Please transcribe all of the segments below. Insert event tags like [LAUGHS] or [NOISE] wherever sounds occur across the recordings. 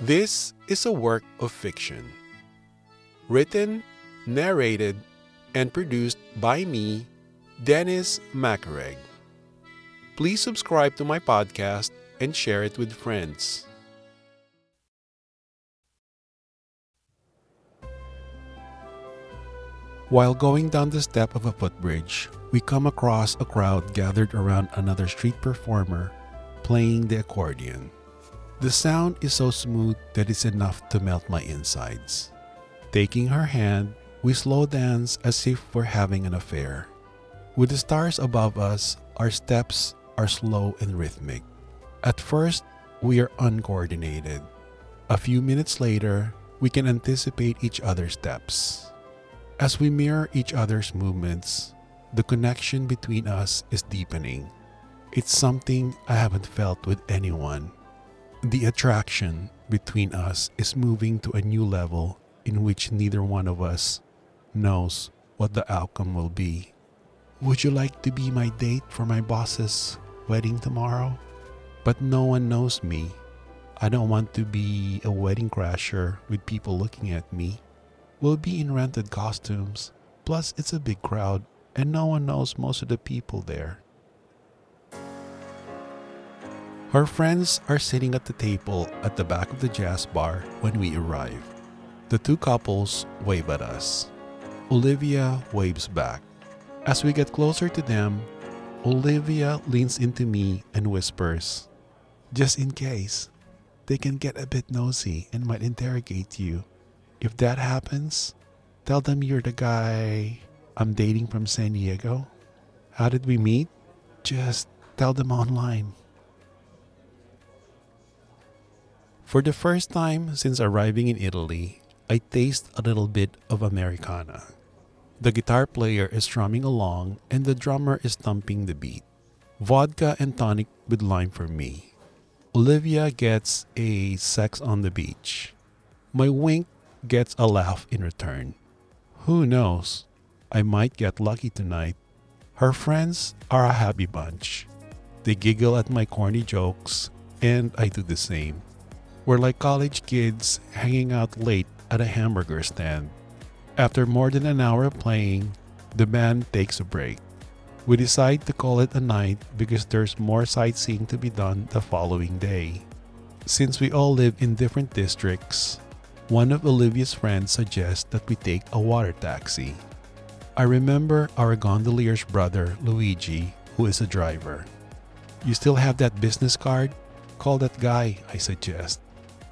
This is a work of fiction. Written, narrated, and produced by me, Dennis Macareg. Please subscribe to my podcast and share it with friends. While going down the step of a footbridge, we come across a crowd gathered around another street performer playing the accordion. The sound is so smooth that it's enough to melt my insides. Taking her hand, we slow dance as if we're having an affair. With the stars above us, our steps are slow and rhythmic. At first, we are uncoordinated. A few minutes later, we can anticipate each other's steps. As we mirror each other's movements, the connection between us is deepening. It's something I haven't felt with anyone. The attraction between us is moving to a new level in which neither one of us knows what the outcome will be. Would you like to be my date for my boss's wedding tomorrow? But no one knows me. I don't want to be a wedding crasher with people looking at me. We'll be in rented costumes. Plus, it's a big crowd, and no one knows most of the people there. Her friends are sitting at the table at the back of the jazz bar when we arrive. The two couples wave at us. Olivia waves back. As we get closer to them, Olivia leans into me and whispers, Just in case, they can get a bit nosy and might interrogate you. If that happens, tell them you're the guy I'm dating from San Diego. How did we meet? Just tell them online. For the first time since arriving in Italy, I taste a little bit of Americana. The guitar player is strumming along and the drummer is thumping the beat. Vodka and tonic with lime for me. Olivia gets a sex on the beach. My wink gets a laugh in return. Who knows? I might get lucky tonight. Her friends are a happy bunch. They giggle at my corny jokes, and I do the same. We're like college kids hanging out late at a hamburger stand. After more than an hour of playing, the band takes a break. We decide to call it a night because there's more sightseeing to be done the following day. Since we all live in different districts, one of Olivia's friends suggests that we take a water taxi. I remember our gondolier's brother, Luigi, who is a driver. You still have that business card? Call that guy, I suggest.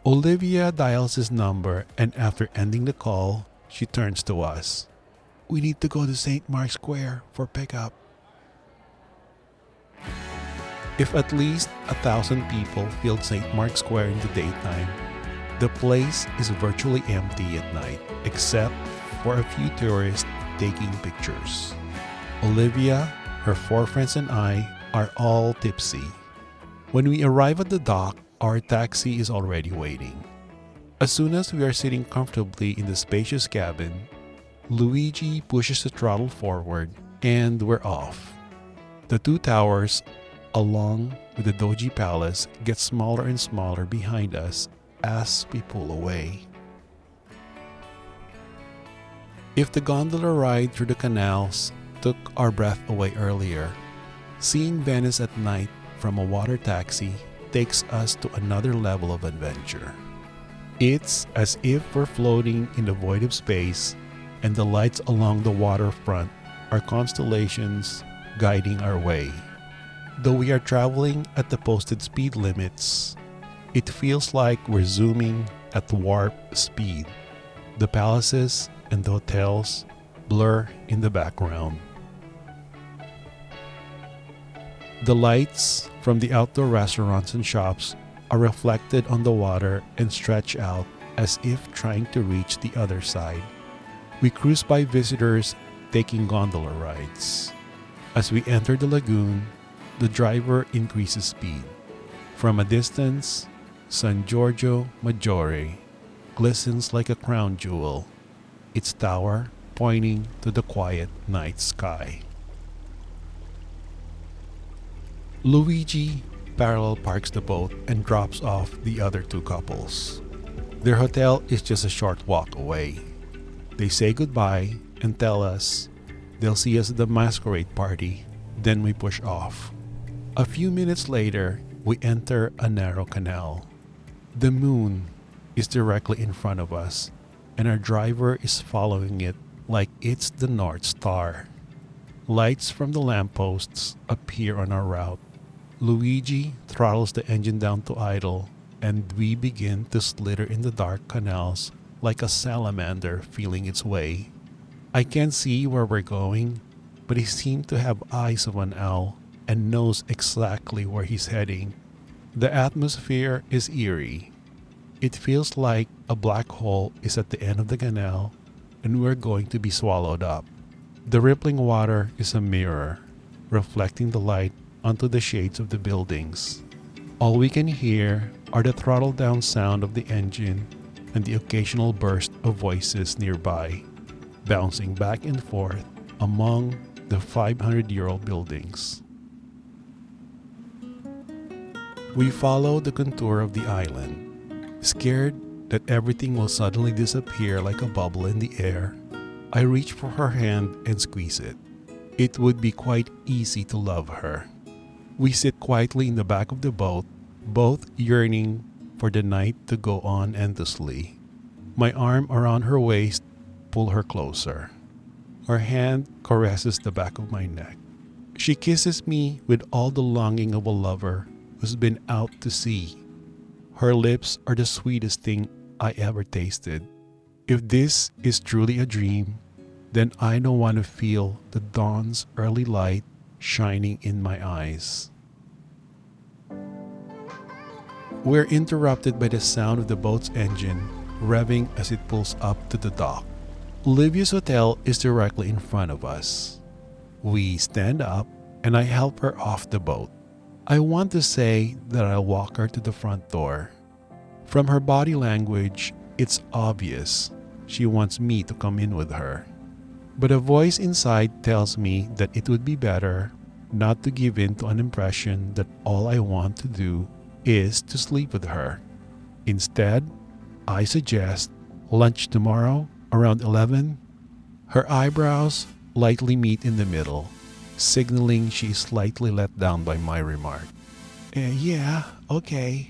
Olivia dials his number, and after ending the call, she turns to us. We need to go to St. Mark's Square for pickup. If at least a thousand people filled St. Mark's Square in the daytime, the place is virtually empty at night, except for a few tourists taking pictures. Olivia, her four friends, and I are all tipsy. When we arrive at the dock, our taxi is already waiting. As soon as we are sitting comfortably in the spacious cabin, Luigi pushes the throttle forward and we're off. The two towers, along with the Doge's Palace, get smaller and smaller behind us as we pull away. If the gondola ride through the canals took our breath away earlier, seeing Venice at night from a water taxi takes us to another level of adventure. It's as if we're floating in the void of space, and the lights along the waterfront are constellations guiding our way. Though we are traveling at the posted speed limits, it feels like we're zooming at warp speed. The palaces and the hotels blur in the background. The lights from the outdoor restaurants and shops are reflected on the water and stretch out as if trying to reach the other side. We cruise by visitors taking gondola rides. As we enter the lagoon, the driver increases speed. From a distance, San Giorgio Maggiore glistens like a crown jewel, its tower pointing to the quiet night sky. Luigi parallel parks the boat and drops off the other two couples. Their hotel is just a short walk away. They say goodbye and tell us they'll see us at the masquerade party, then we push off. A few minutes later, we enter a narrow canal. The moon is directly in front of us, and our driver is following it like it's the North Star. Lights from the lampposts appear on our route. Luigi throttles the engine down to idle, and we begin to slither in the dark canals like a salamander feeling its way. I can't see where we're going, but he seems to have eyes of an owl and knows exactly where he's heading. The atmosphere is eerie. It feels like a black hole is at the end of the canal and we're going to be swallowed up. The rippling water is a mirror, reflecting the light onto the shades of the buildings. All we can hear are the throttle down sound of the engine and the occasional burst of voices nearby, bouncing back and forth among the 500 year old buildings. We follow the contour of the island, scared that everything will suddenly disappear like a bubble in the air. I reach for her hand and squeeze it. It would be quite easy to love her. We sit quietly in the back of the boat, both yearning for the night to go on endlessly. My arm around her waist, pull her closer. Her hand caresses the back of my neck. She kisses me with all the longing of a lover who's been out to sea. Her lips are the sweetest thing I ever tasted. If this is truly a dream, then I don't want to feel the dawn's early light shining in my eyes. We're interrupted by the sound of the boat's engine revving as it pulls up to the dock. Olivia's hotel is directly in front of us. We stand up and I help her off the boat. I want to say that I'll walk her to the front door. From her body language, it's obvious she wants me to come in with her. But a voice inside tells me that it would be better not to give in to an impression that all I want to do is to sleep with her. Instead, I suggest lunch tomorrow around 11. Her eyebrows lightly meet in the middle, signaling she's slightly let down by my remark. Uh, yeah, okay.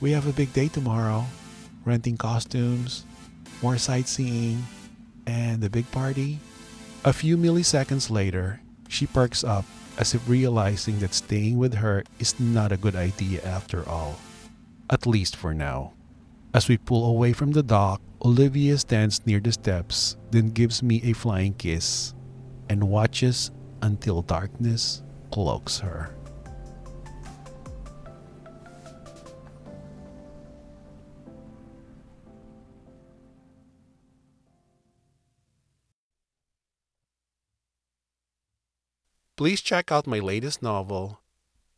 We have a big day tomorrow. Renting costumes, more sightseeing, and a big party. A few milliseconds later, she perks up as if realizing that staying with her is not a good idea after all. At least for now. As we pull away from the dock, Olivia stands near the steps, then gives me a flying kiss and watches until darkness cloaks her. Please check out my latest novel,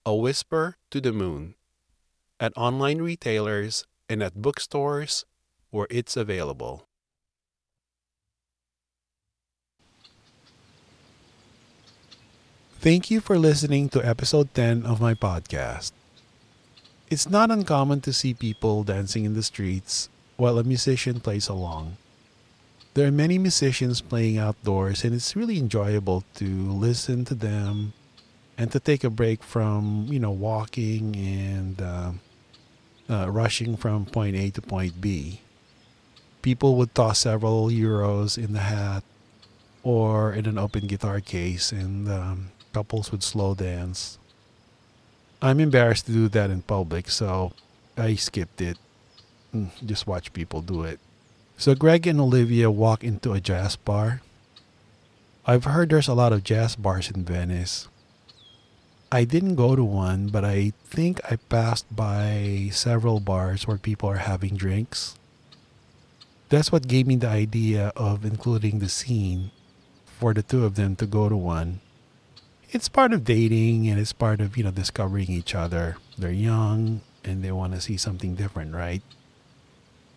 A Whisper to the Moon, at online retailers and at bookstores where it's available. Thank you for listening to episode 10 of my podcast. It's not uncommon to see people dancing in the streets while a musician plays along. There are many musicians playing outdoors, and it's really enjoyable to listen to them and to take a break from, you know, walking and uh, uh, rushing from point A to point B. People would toss several euros in the hat or in an open guitar case, and um, couples would slow dance. I'm embarrassed to do that in public, so I skipped it. Mm, just watch people do it. So Greg and Olivia walk into a jazz bar. I've heard there's a lot of jazz bars in Venice. I didn't go to one, but I think I passed by several bars where people are having drinks. That's what gave me the idea of including the scene for the two of them to go to one. It's part of dating and it's part of, you know, discovering each other. They're young and they want to see something different, right?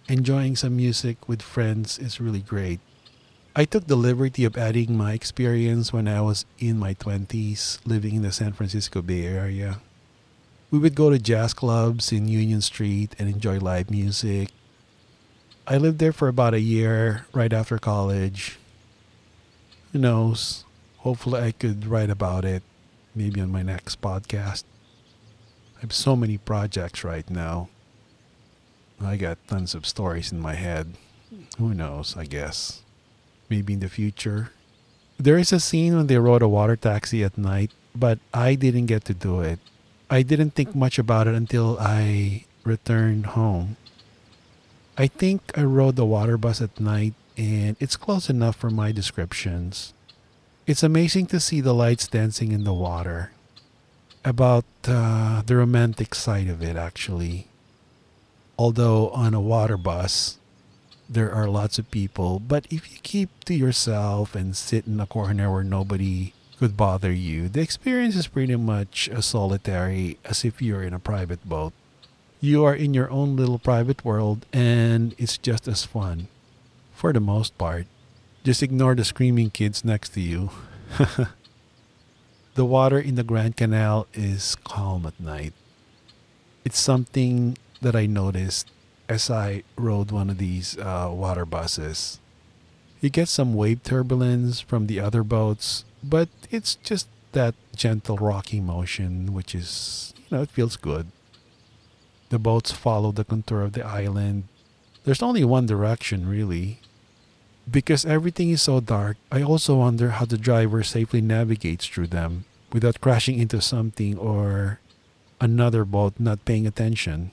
Enjoying some music with friends is really great. I took the liberty of adding my experience when I was in my 20s living in the San Francisco Bay Area. We would go to jazz clubs in Union Street and enjoy live music. I lived there for about a year right after college. Who knows? Hopefully, I could write about it maybe on my next podcast. I have so many projects right now. I got tons of stories in my head. Who knows, I guess. Maybe in the future. There is a scene when they rode a water taxi at night, but I didn't get to do it. I didn't think much about it until I returned home. I think I rode the water bus at night, and it's close enough for my descriptions. It's amazing to see the lights dancing in the water. About uh, the romantic side of it, actually. Although on a water bus, there are lots of people, but if you keep to yourself and sit in a corner where nobody could bother you, the experience is pretty much as solitary as if you're in a private boat. You are in your own little private world, and it's just as fun, for the most part. Just ignore the screaming kids next to you. [LAUGHS] the water in the Grand Canal is calm at night. It's something that I noticed as I rode one of these uh, water buses. You get some wave turbulence from the other boats, but it's just that gentle rocking motion, which is, you know, it feels good. The boats follow the contour of the island. There's only one direction, really, because everything is so dark, I also wonder how the driver safely navigates through them without crashing into something or another boat not paying attention.